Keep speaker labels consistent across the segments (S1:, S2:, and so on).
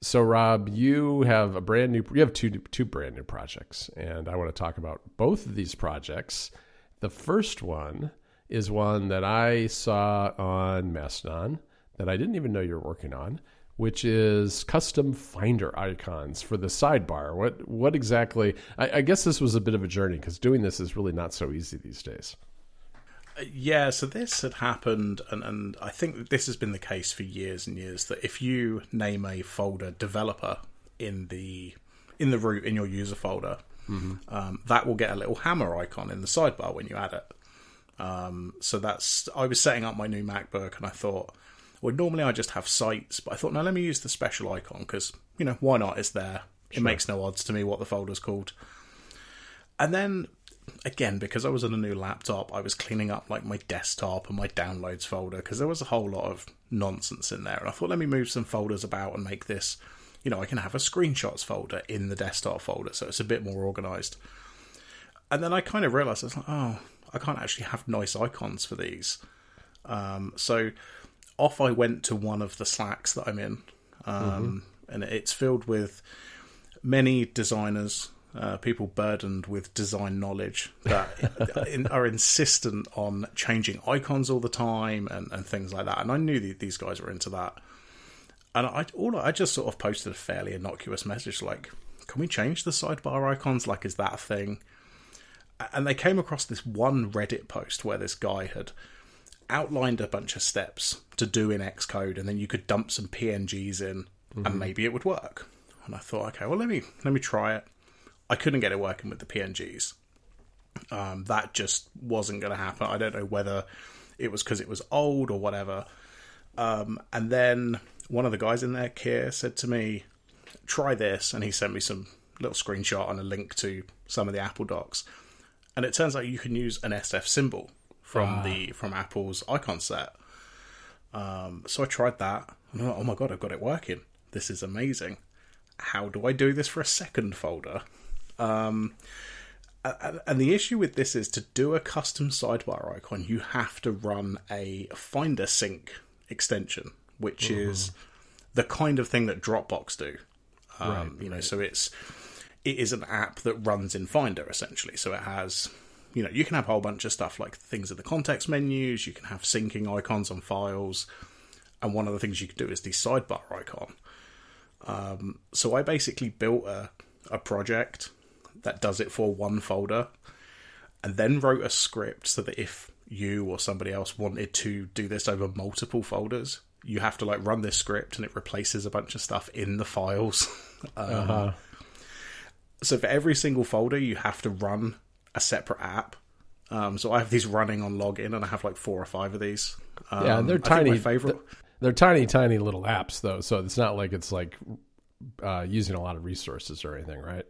S1: So, Robb, you have a brand new. You have two two brand new projects, and I want to talk about both of these projects. The first one is one that I saw on Mastodon that I didn't even know you were working on, which is custom Finder icons for the sidebar. What what exactly? I, I guess this was a bit of a journey because doing this is really not so easy these days.
S2: Yeah, so this had happened, and, and I think this has been the case for years and years. That if you name a folder developer in the in the root in your user folder, mm-hmm. um, that will get a little hammer icon in the sidebar when you add it. Um, so that's I was setting up my new MacBook, and I thought, well, normally I just have sites, but I thought, no, let me use the special icon because you know why not? It's there. Sure. It makes no odds to me what the folder's called. And then again, because I was on a new laptop, I was cleaning up like my desktop and my downloads folder because there was a whole lot of nonsense in there. And I thought, let me move some folders about and make this, you know, I can have a screenshots folder in the desktop folder, so it's a bit more organized. And then I kind of realized I was like, oh, I can't actually have nice icons for these. Um, so off I went to one of the Slacks that I'm in, um, mm-hmm. and it's filled with many designers uh, people burdened with design knowledge that in, are insistent on changing icons all the time and, and things like that. And I knew that these guys were into that. And I all I just sort of posted a fairly innocuous message like, "Can we change the sidebar icons? Like, is that a thing?" And they came across this one Reddit post where this guy had outlined a bunch of steps to do in Xcode, and then you could dump some PNGs in, mm-hmm. and maybe it would work. And I thought, okay, well let me let me try it. I couldn't get it working with the PNGs. Um, that just wasn't going to happen. I don't know whether it was because it was old or whatever. Um, and then one of the guys in there, Kier, said to me, "Try this," and he sent me some little screenshot and a link to some of the Apple docs. And it turns out you can use an SF symbol from ah. the from Apple's icon set. Um, so I tried that. And like, oh my god, I've got it working. This is amazing. How do I do this for a second folder? Um, and the issue with this is to do a custom sidebar icon, you have to run a Finder Sync extension, which mm-hmm. is the kind of thing that Dropbox do. Um, right, you know, right. so it's it is an app that runs in Finder essentially. So it has, you know, you can have a whole bunch of stuff like things in the context menus. You can have syncing icons on files, and one of the things you can do is the sidebar icon. Um, so I basically built a a project that does it for one folder, and then wrote a script so that if you or somebody else wanted to do this over multiple folders, you have to like run this script and it replaces a bunch of stuff in the files. um, uh-huh. So for every single folder, you have to run a separate app. Um, so I have these running on login, and I have like four or five of these. Um,
S1: yeah, they're tiny. favorite. They're, they're, tiny, tiny little apps, though. So it's not like it's like uh, using a lot of resources or anything, right?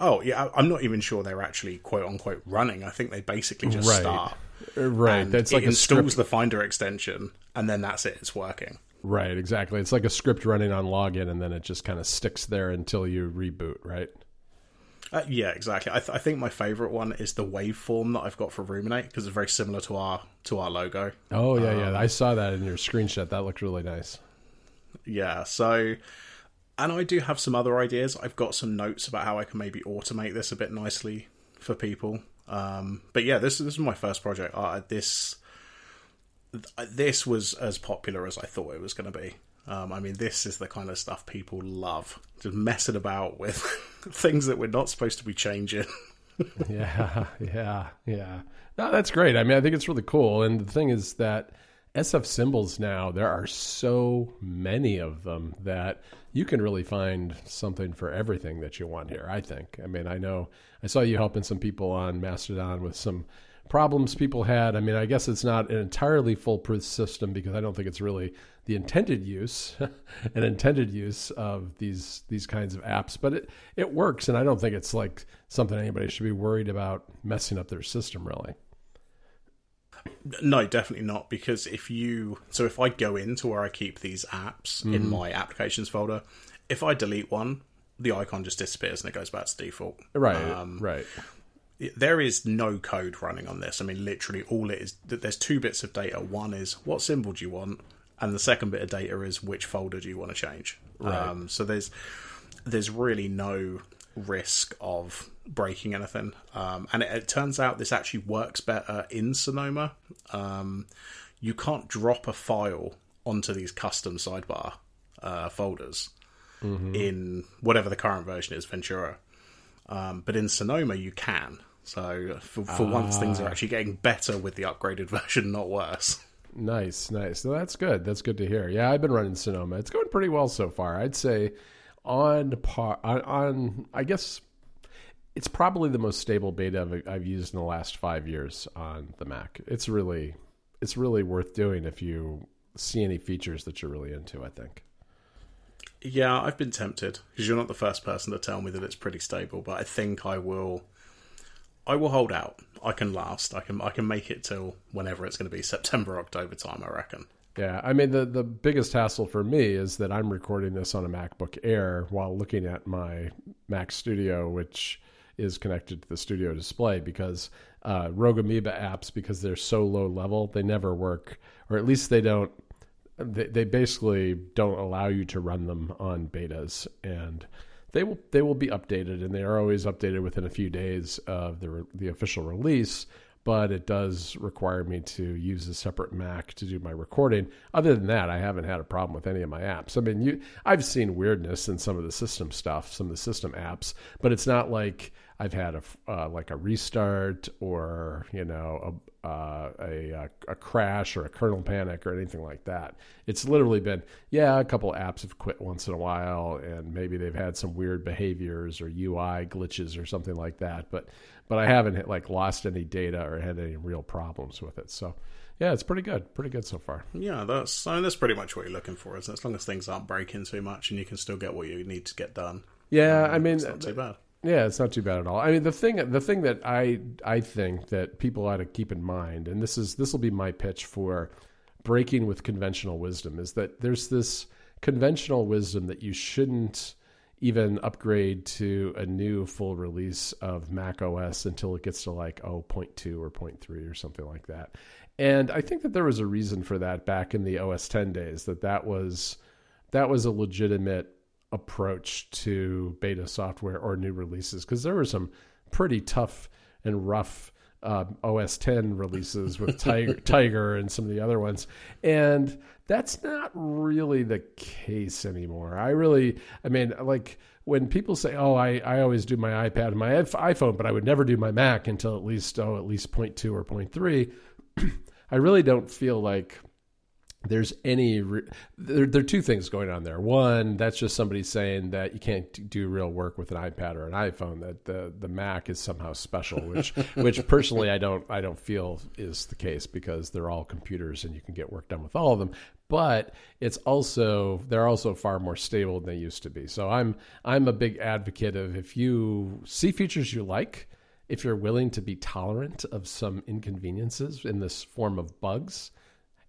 S2: Oh yeah, I'm not even sure they're actually quote unquote running. I think they basically just right. start.
S1: Right.
S2: That's like it installs the Finder extension, and then that's it. It's working.
S1: Right. Exactly. It's like a script running on login, and then it just kind of sticks there until you reboot. Right.
S2: Uh, yeah, exactly. I, th- I, think my favorite one is the waveform that I've got for Ruminate because it's very similar to our to our logo.
S1: Oh yeah, um, yeah. I saw that in your screenshot. That looked really nice.
S2: Yeah. So and I do have some other ideas. I've got some notes about how I can maybe automate this a bit nicely for people. Um, but yeah, this, this is my first project. Uh, this this was as popular as I thought it was going to be. Um, I mean, this is the kind of stuff people love, just messing about with things that we're not supposed to be changing.
S1: yeah, yeah, yeah. No, that's great. I mean, I think it's really cool. And the thing is that SF symbols now, there are so many of them that you can really find something for everything that you want here, I think. I mean, I know I saw you helping some people on Mastodon with some problems people had. I mean, I guess it's not an entirely foolproof system because I don't think it's really the intended use, an intended use of these these kinds of apps, but it it works and I don't think it's like something anybody should be worried about messing up their system really.
S2: No, definitely not. Because if you, so if I go into where I keep these apps mm-hmm. in my applications folder, if I delete one, the icon just disappears and it goes back to default.
S1: Right. Um, right.
S2: There is no code running on this. I mean, literally, all it is. that There's two bits of data. One is what symbol do you want, and the second bit of data is which folder do you want to change.
S1: Right.
S2: Um, so there's there's really no risk of breaking anything, um, and it, it, turns out this actually works better in Sonoma. Um, you can't drop a file onto these custom sidebar uh, folders mm-hmm. in whatever the current version is, Ventura. Um, but in Sonoma, you can. So for, for once, things are ah. actually getting better with the upgraded version, not worse.
S1: Nice, nice. So that's good. That's good to hear. Yeah, I've been running Sonoma. It's going pretty well so far. I'd say on par on, on I guess it's probably the most stable beta I've, I've, used in the last five years on the Mac. It's really it's really worth doing if you see any features that you're really into. I think.
S2: Yeah, I've been tempted because you're not the first person to tell me that it's pretty stable, but I think I will. I will hold out. I can last. I can. I can make it till whenever it's going to be September, October time. I reckon.
S1: Yeah, I mean the the biggest hassle for me is that I'm recording this on a MacBook Air while looking at my Mac Studio, which is connected to the studio display because uh, Rogue Amoeba apps, because they're so low level, they never work, or at least they don't. They, they basically don't allow you to run them on betas, and they will they will be updated, and they are always updated within a few days of the the official release but it does require me to use a separate Mac to do my recording. Other than that, I haven't had a problem with any of my apps. I mean, you, I've seen weirdness in some of the system stuff, some of the system apps, but it's not like I've had a uh, like a restart or you know a, uh, a a crash or a kernel panic or anything like that. It's literally been yeah, a couple apps have quit once in a while, and maybe they've had some weird behaviors or UI glitches or something like that, but but I haven't like lost any data or had any real problems with it. So yeah, it's pretty good, pretty good so far.
S2: Yeah, that's I mean, that's pretty much what you're looking for, is as long as things aren't breaking too much and you can still get what you need to get done.
S1: Yeah, um, I mean,
S2: it's not too bad.
S1: Yeah, it's not too bad at all. I mean, the thing the thing that I I think that people ought to keep in mind, and this is this will be my pitch for breaking with conventional wisdom, is that there's this conventional wisdom that you shouldn't even upgrade to a new full release of Mac OS until it gets to like oh 0.2 or 0.3 or something like that. And I think that there was a reason for that back in the OS 10 days that that was that was a legitimate approach to beta software or new releases because there were some pretty tough and rough uh, OS 10 releases with Tiger, Tiger and some of the other ones. And that's not really the case anymore. I really, I mean, like when people say, "Oh, I, I always do my iPad and my iPhone, but I would never do my Mac until at least oh at least 0.2 or 0.3," I really don't feel like there's any re- there, there are two things going on there. One that's just somebody saying that you can't do real work with an ipad or an iphone that the the mac is somehow special which which personally i don't i don't feel is the case because they're all computers and you can get work done with all of them. But it's also they're also far more stable than they used to be. So i'm i'm a big advocate of if you see features you like if you're willing to be tolerant of some inconveniences in this form of bugs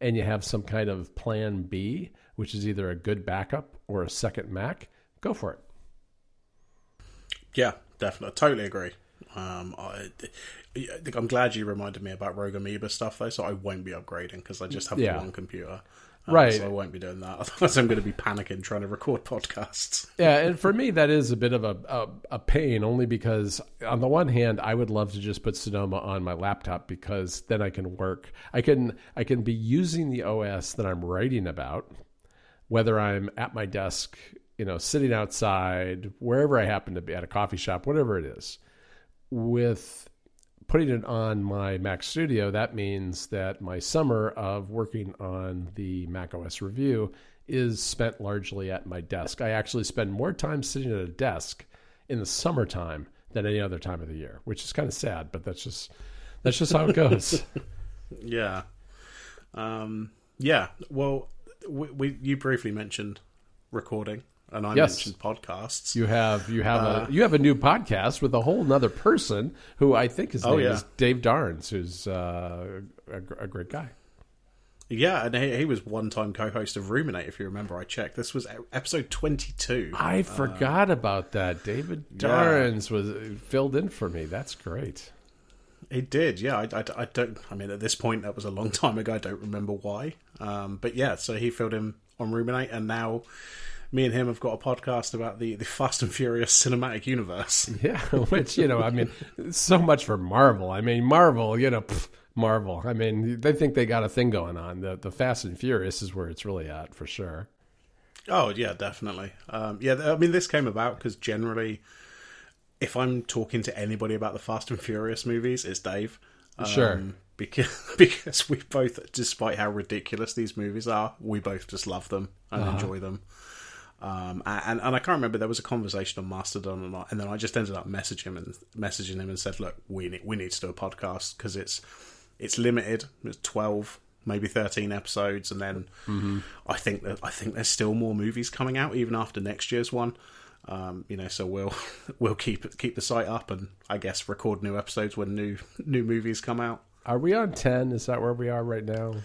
S1: and you have some kind of plan B, which is either a good backup or a second Mac, go for it.
S2: Yeah, definitely. I totally agree. Um, I, I'm glad you reminded me about Rogue Amoeba stuff, though, so I won't be upgrading because I just have yeah. one computer. Um, right. So I won't be doing that. Otherwise, I'm going to be panicking trying to record podcasts.
S1: yeah, and for me, that is a bit of a, a, a, pain, only because on the one hand, I would love to just put Sonoma on my laptop because then I can work. I can I can be using the OS that I'm writing about, whether I'm at my desk, you know, sitting outside, wherever I happen to be, at a coffee shop, whatever it is, with putting it on my Mac Studio, that means that my summer of working on the Mac OS review is spent largely at my desk. I actually spend more time sitting at a desk in the summertime than any other time of the year, which is kind of sad, but that's just that's just how it goes.
S2: yeah, um, yeah. Well, we, we you briefly mentioned recording and I yes. mentioned podcasts.
S1: You have you have uh, a you have a new podcast with a whole other person who I think his oh, name yeah. is Dave Darnes, who's uh, a, a, great guy.
S2: Yeah, and he, he was one time co-host of Ruminate. If you remember, I checked. This was episode twenty-two.
S1: I uh, forgot about that. David Darnes yeah. was filled in for me. That's great.
S2: He did, yeah. I, I, I, don't. I mean, at this point, that was a long time ago. I don't remember why. Um, but yeah, so he filled in on Ruminate, and now me and him have got a podcast about the, the Fast and Furious cinematic universe.
S1: Yeah, which you know, I mean, so much for Marvel. I mean, Marvel, you know, pff, Marvel. I mean, they think they got a thing going on. The the Fast and Furious is where it's really at for sure.
S2: Oh yeah, definitely. Um, yeah, I mean, this came about because generally, if I'm talking to anybody about the Fast and Furious movies, it's Dave. Um,
S1: sure.
S2: Because because we both, despite how ridiculous these movies are, we both just love them and uh-huh. enjoy them. Um, and and I can't remember there was a conversation on Mastodon or not, and then I just ended up messaging him and messaging him and said, "Look, we need we need to do a podcast because it's it's limited. It's twelve, maybe thirteen episodes, and then mm-hmm. I think that I think there's still more movies coming out even after next year's one. Um, you know, so we'll we'll keep keep the site up and I guess record new episodes when new new movies come out.
S1: Are we on ten? Is that where we are right now?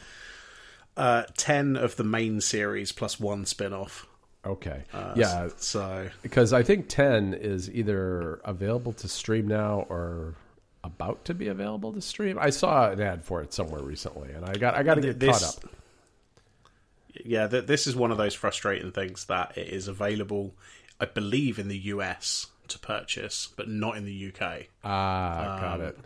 S2: Uh, ten of the main series plus one spin off.
S1: Okay.
S2: Uh,
S1: yeah.
S2: So
S1: because I think ten is either available to stream now or about to be available to stream. I saw an ad for it somewhere recently, and I got I got to get this, caught up.
S2: Yeah, th- this is one of those frustrating things that it is available, I believe, in the US to purchase, but not in the UK.
S1: Ah, um, got it.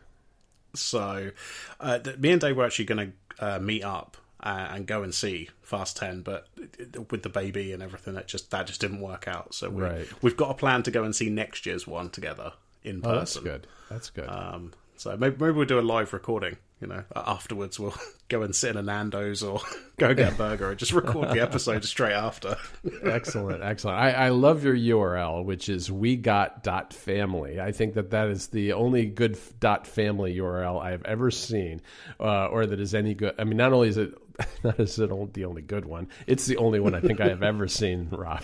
S2: So, uh, th- me and Dave were actually going to uh, meet up uh, and go and see Fast Ten, but with the baby and everything, that just that just didn't work out. So we,
S1: right.
S2: we've got a plan to go and see next year's one together in person.
S1: Oh, that's good. That's good.
S2: Um, so maybe, maybe we'll do a live recording. You know, afterwards we'll go and sit in a Nando's or go get a burger and just record the episode straight after.
S1: excellent, excellent. I, I love your URL, which is we got dot family. I think that that is the only good dot family URL I have ever seen, uh, or that is any good. I mean, not only is it not is it the only good one, it's the only one I think I have ever seen, Robb.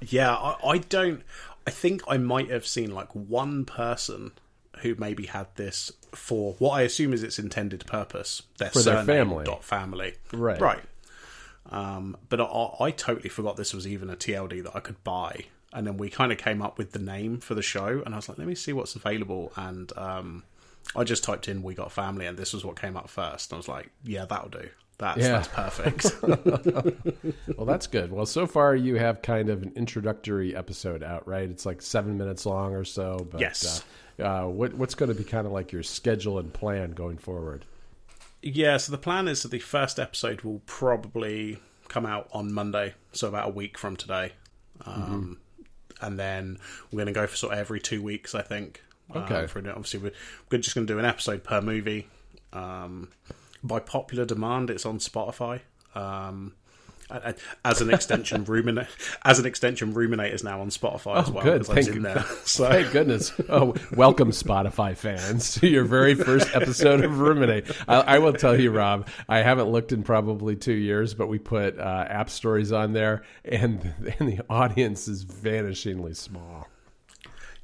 S2: yeah, I, I don't. I think I might have seen like one person who maybe had this for what I assume is its intended purpose, their
S1: for their family.
S2: Dot family,
S1: right?
S2: Right. Um, but I, I, totally forgot this was even a TLD that I could buy, and then we kind of came up with the name for the show, and I was like, let me see what's available, and um, I just typed in "We Got Family," and this was what came up first. And I was like, yeah, that'll do. That's yeah. that's perfect.
S1: well, that's good. Well, so far you have kind of an introductory episode out, right? It's like seven minutes long or so. But,
S2: yes.
S1: Uh, uh, what, what's going to be kind of like your schedule and plan going forward?
S2: Yeah. So the plan is that the first episode will probably come out on Monday, so about a week from today. Um, mm-hmm. And then we're going to go for sort of every two weeks, I think.
S1: Okay.
S2: Um, for, obviously, we're, we're just going to do an episode per movie. Um, by popular demand, it's on Spotify. Um, as an extension, ruminate as an extension, ruminate is now on Spotify
S1: oh,
S2: as well.
S1: Good, thank,
S2: in there.
S1: So. thank goodness. Oh, welcome, Spotify fans, to your very first episode of Ruminate. I, I, will tell you, Robb, I haven't looked in probably two years, but we put uh, app stories on there, and and the audience is vanishingly small.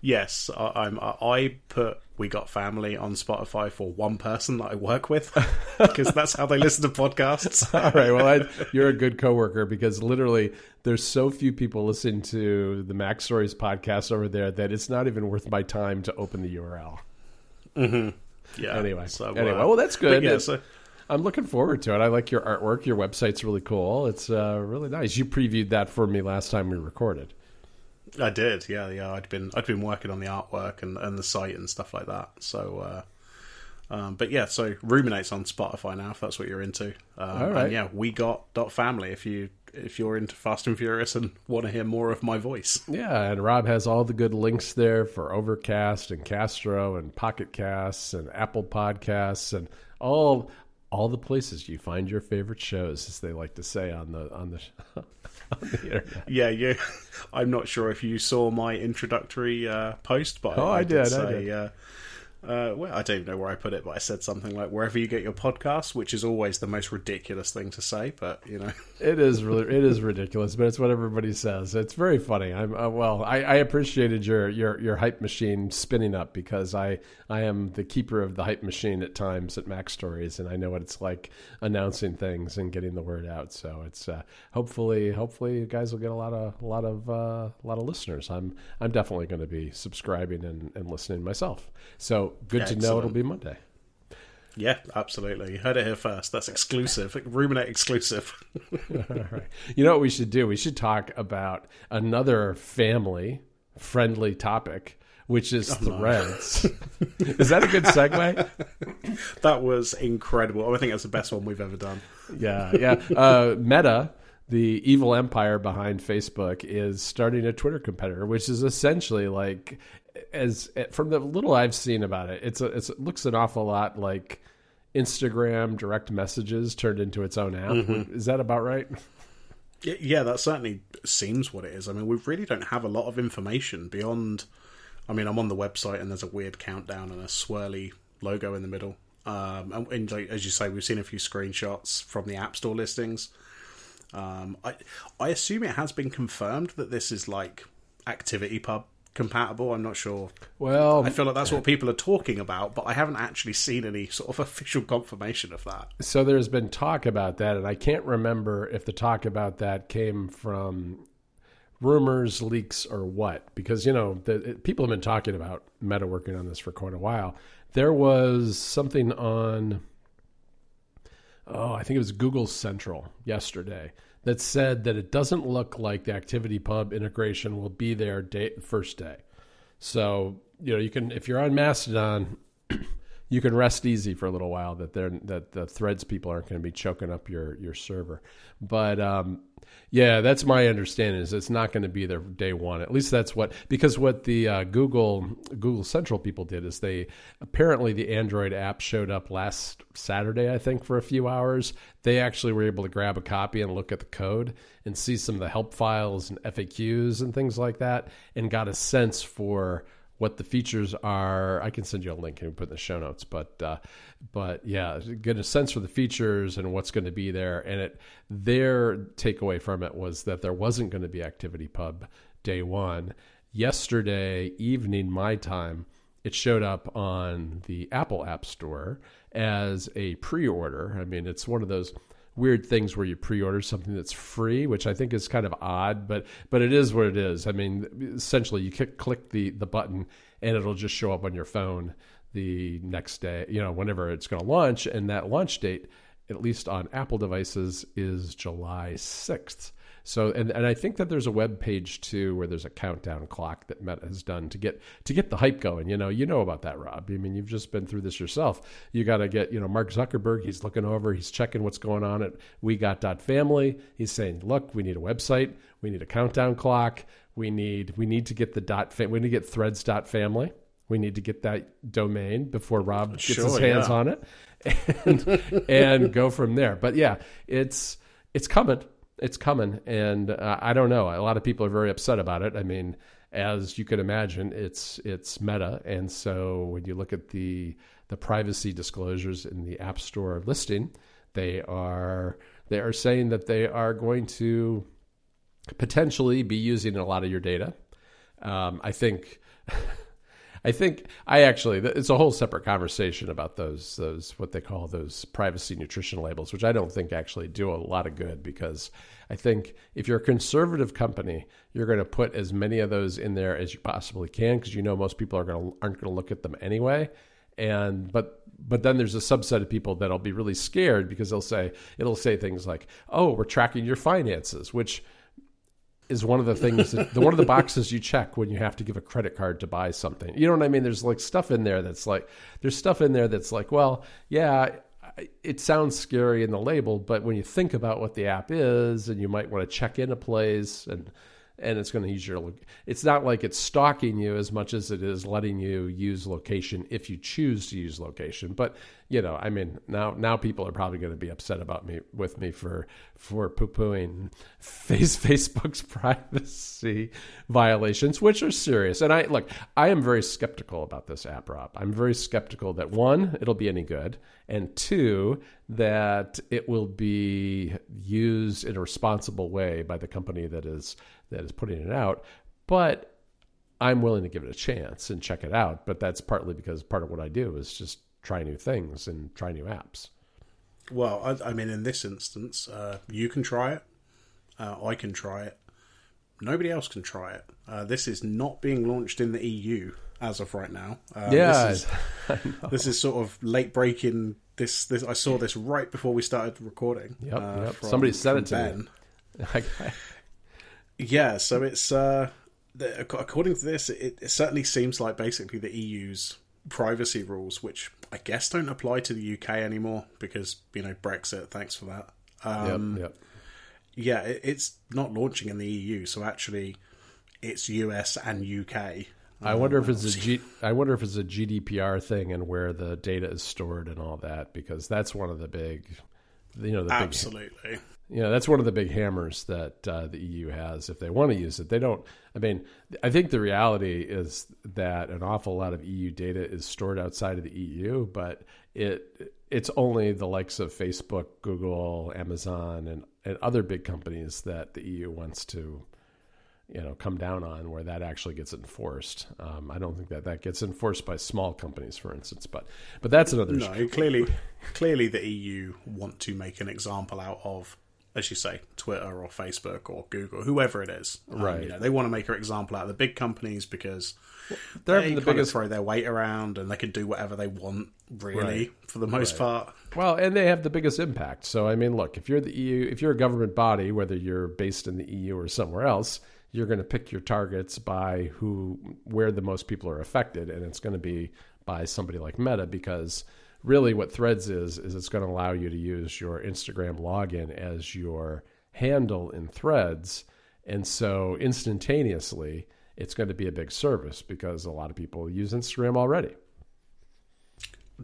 S2: Yes, I, am I put "We Got Family" on Spotify for one person that I work with because that's how they listen to podcasts.
S1: All right, well, I, you're a good coworker because literally there's so few people listening to the Mac Stories podcast over there that it's not even worth my time to open the URL.
S2: Mm-hmm. Yeah.
S1: Anyway, so anyway, uh, well, that's good.
S2: Yeah, so,
S1: I'm looking forward to it. I like your artwork. Your website's really cool. It's uh, really nice. You previewed that for me last time we recorded.
S2: I did, yeah, yeah. I'd been I'd been working on the artwork and, and the site and stuff like that. So, uh, um, but yeah, so ruminates on Spotify now if that's what you're into. Um,
S1: All right.
S2: And yeah, we got dot family if you if you're into Fast and Furious and want to hear more of my voice.
S1: Yeah, and Rob has all the good links there for Overcast and Castro and Pocket Casts and Apple Podcasts and all all the places you find your favorite shows, as they like to say on the on the, on the
S2: internet. Yeah, yeah. I'm not sure if you saw my introductory uh, post, but
S1: oh,
S2: I, I,
S1: I did.
S2: Say,
S1: I did.
S2: Uh, uh, well, I don't even know where I put it, but I said something like wherever you get your podcast, which is always the most ridiculous thing to say, but you know,
S1: it is really it is ridiculous, but it's what everybody says. It's very funny. I'm uh, well, I, I, appreciated your your your hype machine spinning up because I I am the keeper of the hype machine at times at Mac Stories, and I know what it's like announcing things and getting the word out. So it's uh, hopefully hopefully you guys will get a lot of a lot of uh, a lot of listeners. I'm I'm definitely going to be subscribing and, and listening myself. So good
S2: Excellent.
S1: to know it'll be Monday.
S2: Yeah, absolutely. You heard it here first. That's exclusive. Ruminate exclusive.
S1: All right. You know what we should do? We should talk about another family friendly topic, which is
S2: Oh,
S1: threads. is that a good segue?
S2: that was incredible. I think that's the best one we've ever done.
S1: Yeah, yeah. Uh, Meta, the evil empire behind Facebook, is starting a Twitter competitor, which is essentially like, as from the little I've seen about it, it's a, it's, it looks an awful lot like Instagram direct messages turned into its own app.
S2: Mm-hmm.
S1: Is that about right?
S2: Yeah, that certainly seems what it is. I mean, we really don't have a lot of information beyond. I mean, I'm on the website and there's a weird countdown and a swirly logo in the middle. Um, and, and like, as you say, we've seen a few screenshots from the App Store listings. Um, I I assume it has been confirmed that this is like ActivityPub compatible. I'm not sure.
S1: Well,
S2: I feel like that's what people are talking about, but I haven't actually seen any sort of official confirmation of that.
S1: So there's been talk about that, and I can't remember if the talk about that came from rumors, leaks, or what. Because you know, the, people have been talking about Meta working on this for quite a while. There was something on, oh, I think it was Google Central yesterday that said that it doesn't look like the Activity Pub integration will be there day, first day. So you know, you can if you're on Mastodon you can rest easy for a little while that they're that the threads people aren't going to be choking up your your server. But um, yeah that's my understanding is it's not going to be there day one. At least that's what because what the uh, google google central people did is they apparently the android app showed up last saturday i think for a few hours. They actually were able to grab a copy and look at the code and see some of the help files and faqs and things like that and got a sense for what the features are. I can send you a link and put in the show notes, but uh, but yeah, get a sense for the features and what's going to be there. And it their takeaway from it was that there wasn't going to be ActivityPub day one. Yesterday evening, my time, it showed up on the Apple App Store as a pre-order. I mean, it's one of those weird things where you pre-order something that's free, which I think is kind of odd, but but it is what it is. I mean, essentially, you click, the the button and it'll just show up on your phone the next day, you know, whenever it's going to launch, and that launch date, at least on Apple devices, is July sixth. So, and, and I think that there's a web page too where there's a countdown clock that Meta has done to get to get the hype going. You know, you know about that, Robb. I mean, you've just been through this yourself. You got to get, you know, Mark Zuckerberg. He's looking over. He's checking what's going on at We Got Dot Family. He's saying, look, we need a website. We need a countdown clock. We need we need to get the dot. Fam- we need to get Threads dot family. We need to get that domain before Robb gets
S2: Sure,
S1: his hands
S2: yeah.
S1: on it, and and go from there. But yeah, it's it's coming it's coming, and uh, I don't know. A lot of people are very upset about it. I mean, as you can imagine, it's it's Meta, and so when you look at the the privacy disclosures in the App Store listing, they are they are saying that they are going to potentially be using a lot of your data. Um, I think. I think I actually it's a whole separate conversation about those those what they call those privacy nutrition labels, which I don't think actually do a lot of good because I think if you're a conservative company, you're going to put as many of those in there as you possibly can because you know most people are going to aren't going to look at them anyway. And but but then there's a subset of people that'll be really scared because they'll say it'll say things like, "Oh, we're tracking your finances," which is one of the things that, the one of the boxes you check when you have to give a credit card to buy something. You know what I mean? There's like stuff in there that's like there's stuff in there that's like, well, yeah, it sounds scary in the label, but when you think about what the app is, and you might want to check in a place and and it's going to use your it's not like it's stalking you as much as it is letting you use location if you choose to use location but you know i mean now now people are probably going to be upset about me with me for for poo-pooing face facebook's privacy violations which are serious. And i look i am very skeptical about this app Robb. I'm very skeptical that one it'll be any good and two that it will be used in a responsible way by the company that is that is putting it out. But i'm willing to give it a chance and check it out but that's partly because part of what i do is just try new things and try new apps
S2: Well, I, I mean, in this instance, uh, you can try it. Uh, I can try it. Nobody else can try it. Uh, this is not being launched in the EU as of right now. Um,
S1: Yeah,
S2: this is, this is sort of late breaking. This, this I saw this right before we started recording.
S1: Yep,
S2: uh,
S1: yep.
S2: from-
S1: Somebody said it to
S2: Ben.
S1: me.
S2: Yeah, so it's uh, the, according to this, it, it certainly seems like basically the EU's privacy rules, which I guess don't apply to the UK anymore because you know Brexit. Thanks for that. Um,
S1: yep, yep.
S2: Yeah, it, it's not launching in the EU, so actually, it's US and UK.
S1: I wonder if it's a G, I wonder if it's a GDPR thing and where the data is stored and all that because that's one of the big, you know, the big
S2: Absolutely.
S1: You know that's one of the big hammers that uh, the EU has. If they want to use it, they don't. I mean, I think the reality is that an awful lot of EU data is stored outside of the EU, but it it's only the likes of Facebook, Google, Amazon, and and other big companies that the EU wants to you know come down on where that actually gets enforced. Um, I don't think that that gets enforced by small companies, for instance. But but that's another.
S2: No, clearly, clearly the EU want to make an example out of, as you say, Twitter or Facebook or Google, whoever it is. Um,
S1: Right.
S2: you know, they want to make an example out of the big companies because
S1: They're
S2: they
S1: having the biggest
S2: throw their weight around and they can do whatever they want, really,
S1: Right.
S2: for the most part.
S1: Well, and they have the biggest impact. So, I mean, look, if you're the EU, if you're a government body, whether you're based in the EU or somewhere else, you're going to pick your targets by who, where the most people are affected, and it's going to be by somebody like Meta because really what Threads is is it's going to allow you to use your Instagram login as your handle in Threads, and so instantaneously it's going to be a big service because a lot of people use Instagram already.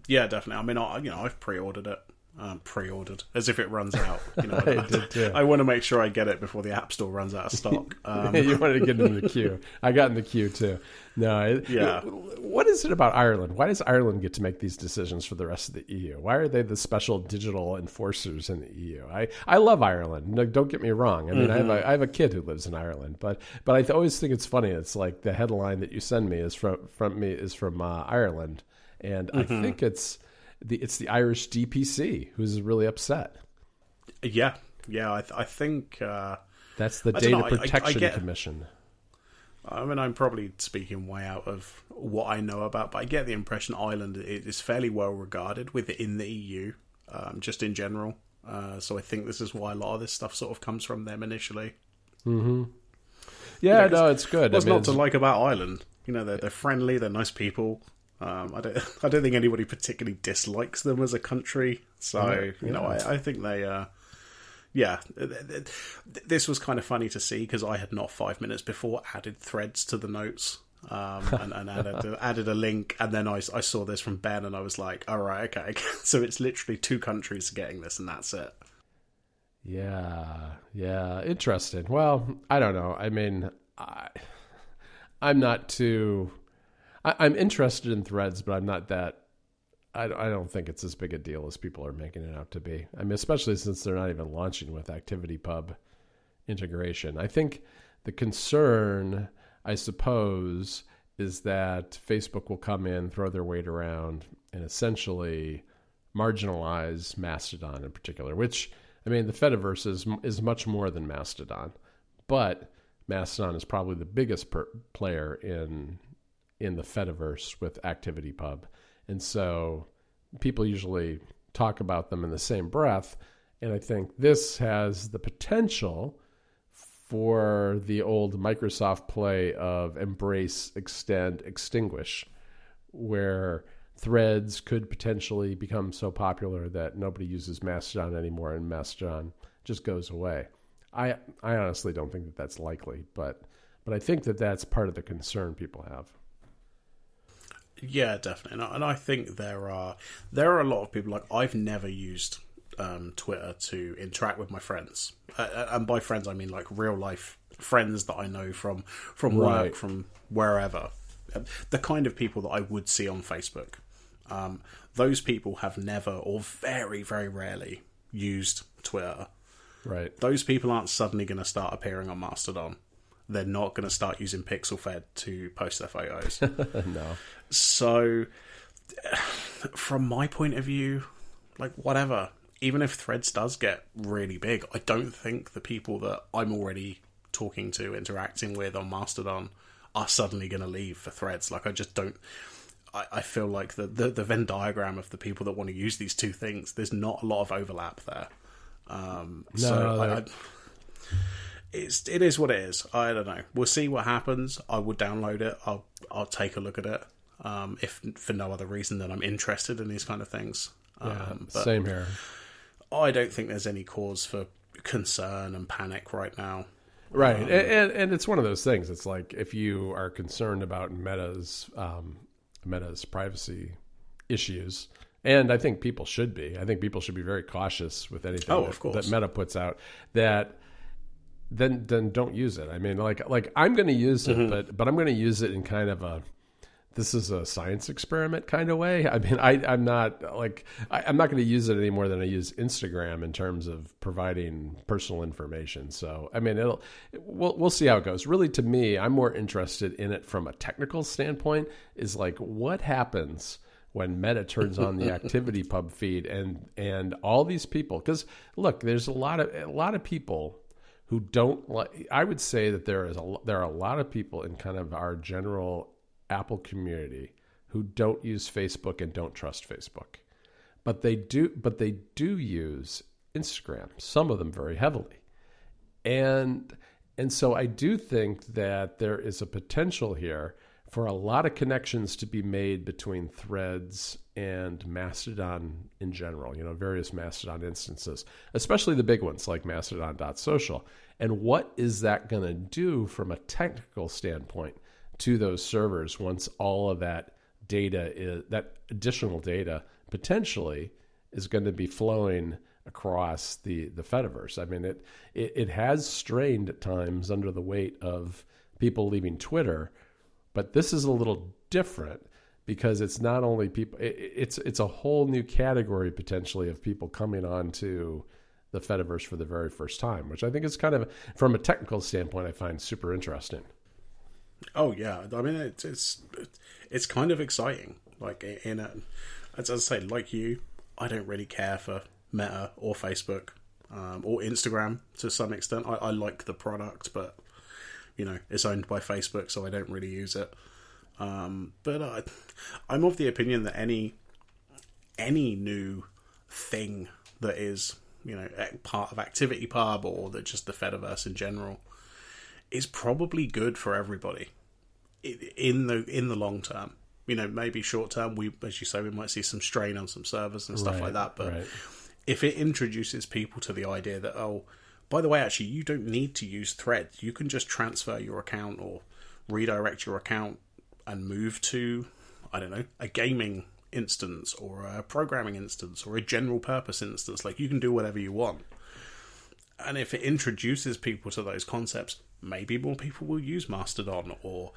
S2: Yeah, definitely. I mean, I, you know, I've pre-ordered it. Um, pre-ordered as if it runs out. You know,
S1: I did too.
S2: I want to make sure I get it before the App Store runs out of stock. Um,
S1: you wanted to get in the queue. I got in the queue too. No, it,
S2: Yeah.
S1: What is it about Ireland? Why does Ireland get to make these decisions for the rest of the EU? Why are they the special digital enforcers in the EU? I, I love Ireland. No, don't get me wrong. I mean, I, have a, I have a kid who lives in Ireland, but but I always think it's funny. It's like the headline that you send me is from from me is from uh, Ireland, and I think it's the it's the Irish DPC who's really upset.
S2: yeah, yeah. I, th- I think. Uh,
S1: That's the
S2: I
S1: Data
S2: know, I- I-
S1: Protection
S2: get-
S1: Commission.
S2: I mean, I'm probably speaking way out of what I know about, but I get the impression Ireland is fairly well regarded within the EU, um, just in general. Uh, so I think this is why a lot of this stuff sort of comes from them initially.
S1: Yeah,
S2: Yeah,
S1: no, it's good.
S2: What's
S1: I mean,
S2: not to like about Ireland? You know, they're they're friendly, they're nice people. Um, I don't I don't think anybody particularly dislikes them as a country. So you know, I, I think they. Uh, yeah, th- th- th- this was kind of funny to see because I had not five minutes before added threads to the notes um, and, and added, added a link, and then I, I saw this from Ben, and I was like, all right, okay, so it's literally two countries getting this, and that's it.
S1: Yeah, yeah, interesting. Well, I don't know. I mean, I, I'm not too. I, I'm interested in threads, but I'm not that. I, I don't think it's as big a deal as people are making it out to be. I mean, especially since they're not even launching with ActivityPub integration. I think the concern, I suppose, is that Facebook will come in, throw their weight around, and essentially marginalize Mastodon in particular. Which I mean, the Fediverse is is much more than Mastodon, but Mastodon is probably the biggest per- player in in the Fediverse with ActivityPub, and so people usually talk about them in the same breath. And I think this has the potential for the old Microsoft play of embrace, extend, extinguish, where threads could potentially become so popular that nobody uses Mastodon anymore and Mastodon just goes away. I I honestly don't think that that's likely, but but I think that that's part of the concern people have.
S2: Yeah, definitely, and I, and I think there are there are a lot of people like I've never used um, Twitter to interact with my friends, uh, and by friends I mean like real life friends that I know from from
S1: Right.
S2: work, from wherever, Uh, the kind of people that I would see on Facebook. Um, those people have never, or very very rarely, used Twitter.
S1: Right.
S2: Those people aren't suddenly going to start appearing on Mastodon. They're not going to start using PixelFed to post their photos.
S1: no.
S2: So, from my point of view, like whatever, even if Threads does get really big, I don't think the people that I'm already talking to, interacting with on Mastodon, are suddenly going to leave for Threads. Like I just don't. I, I feel like the, the the Venn diagram of the people that want to use these two things, there's not a lot of overlap there. Um,
S1: No,
S2: so I, I, it's it is what it is. I don't know. We'll see what happens. I will download it. I'll I'll take a look at it. Um, if for no other reason than I'm interested in these kind of things.
S1: Yeah,
S2: Um, but
S1: same here.
S2: I don't think there's any cause for concern and panic right now.
S1: Right, and, and and it's one of those things. It's like if you are concerned about Meta's um, Meta's privacy issues, and I think people should be. I think people should be very cautious with anything
S2: Oh,
S1: that,
S2: of course.
S1: that Meta puts out. That then then don't use it. I mean, like like I'm going to use it,
S2: Mm-hmm.
S1: but but I'm going to use it in kind of a this is a science experiment kind of way. I mean, I, I'm not like I, I'm not going to use it any more than I use Instagram in terms of providing personal information. So, I mean, it'll we'll we'll see how it goes. Really, to me, I'm more interested in it from a technical standpoint. Is like what happens when Meta turns on the Activity Pub feed and and all these people because look, there's a lot of a lot of people who don't like I would say that there is a there are a lot of people in kind of our general Apple community who don't use Facebook and don't trust Facebook. But they do but they do use Instagram, some of them very heavily. And and so I do think that there is a potential here for a lot of connections to be made between threads and Mastodon in general, you know, various Mastodon instances, especially the big ones like Mastodon.social. And what is that going to do from a technical standpoint to those servers once all of that data is that additional data potentially is going to be flowing across the the Fediverse. I mean, it, it it has strained at times under the weight of people leaving Twitter, but this is a little different because it's not only people. It, it's it's a whole new category potentially of people coming on to the Fediverse for the very first time, which I think is kind of from a technical standpoint, I find super interesting.
S2: Oh yeah, I mean it's it's it's kind of exciting. Like in a, as I say, like you, I don't really care for Meta or Facebook um, or Instagram to some extent. I, I like the product, but you know it's owned by Facebook, so I don't really use it. Um, but I, I'm of the opinion that any any new thing that is you know part of Activity Pub or that just the Fediverse in general is probably good for everybody in the in the long term. You know, maybe short term, we as you say, we might see some strain on some servers and stuff
S1: Right,
S2: like that. But
S1: right.
S2: if it introduces people to the idea that oh, by the way, actually, you don't need to use Threads. You can just transfer your account or redirect your account and move to I don't know a gaming instance or a programming instance or a general purpose instance. Like you can do whatever you want. And if it introduces people to those concepts, maybe more people will use Mastodon or,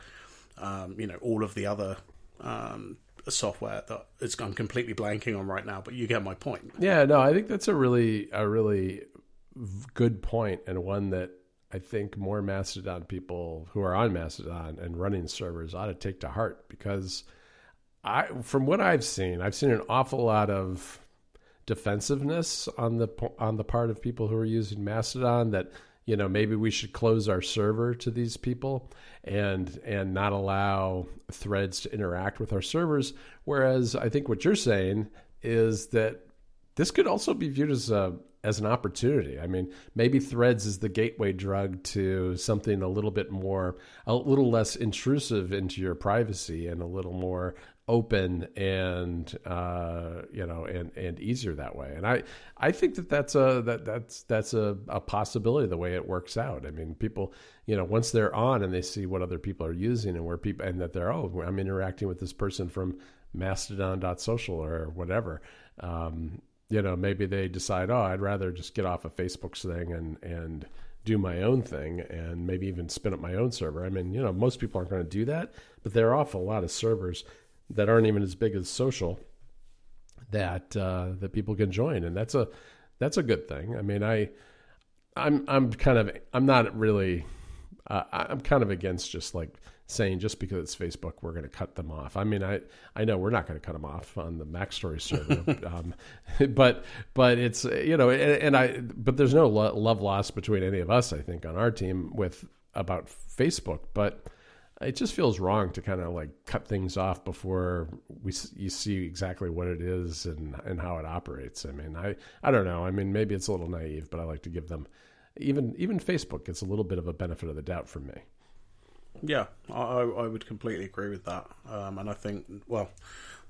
S2: um, you know, all of the other um, software that I'm completely blanking on right now. But you get my point.
S1: Yeah, no, I think that's a really a really good point and one that I think more Mastodon people who are on Mastodon and running servers ought to take to heart because I from what I've seen, I've seen an awful lot of defensiveness on the on the part of people who are using Mastodon that you know maybe we should close our server to these people and and not allow threads to interact with our servers. Whereas I think what you're saying is that this could also be viewed as a as an opportunity. I mean, maybe Threads is the gateway drug to something a little bit more, a little less intrusive into your privacy, and a little more open and uh, you know and and easier that way. And I I think that that's a that that's that's a, a possibility the way it works out. I mean, people you know once they're on and they see what other people are using and where people and that they're oh I'm interacting with this person from Mastodon.social or whatever. Um, you know, maybe they decide, oh, I'd rather just get off of Facebook's thing and and do my own thing and maybe even spin up my own server. I mean, you know, most people aren't going to do that, but there are awful lot of servers that aren't even as big as social that uh, that people can join, and that's a that's a good thing. I mean, I I'm I'm kind of I'm not really uh, I'm kind of against just like saying just because it's Facebook we're going to cut them off. I mean, I I know we're not going to cut them off on the Mac Story server, um, but but it's you know and, and I but there's no lo- love lost between any of us. I think on our team with about Facebook, but it just feels wrong to kind of like cut things off before we you see exactly what it is and and how it operates. I mean, I I don't know. I mean, maybe it's a little naive, but I like to give them even even Facebook gets a little bit of a benefit of the doubt from me.
S2: Yeah, I, I would completely agree with that. Um, and I think, well,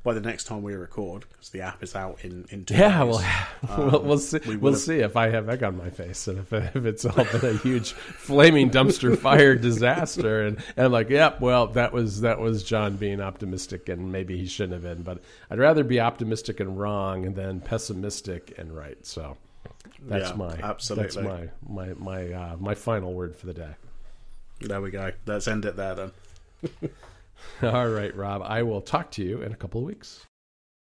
S2: by the next time we record, because the app is out in, in two
S1: yeah,
S2: days,
S1: well,
S2: um,
S1: we'll, we'll see.
S2: we
S1: will see if I have egg on my face and if, if it's all been a huge flaming dumpster fire disaster. And, and I'm like, yep, well, that was that was John being optimistic, and maybe he shouldn't have been. But I'd rather be optimistic and wrong than pessimistic and right. So that's
S2: Yeah,
S1: my that's
S2: absolutely.
S1: my my my uh, my final word for the day.
S2: There we go. Let's end it there then.
S1: All right, Robb. I will talk to you in a couple of weeks.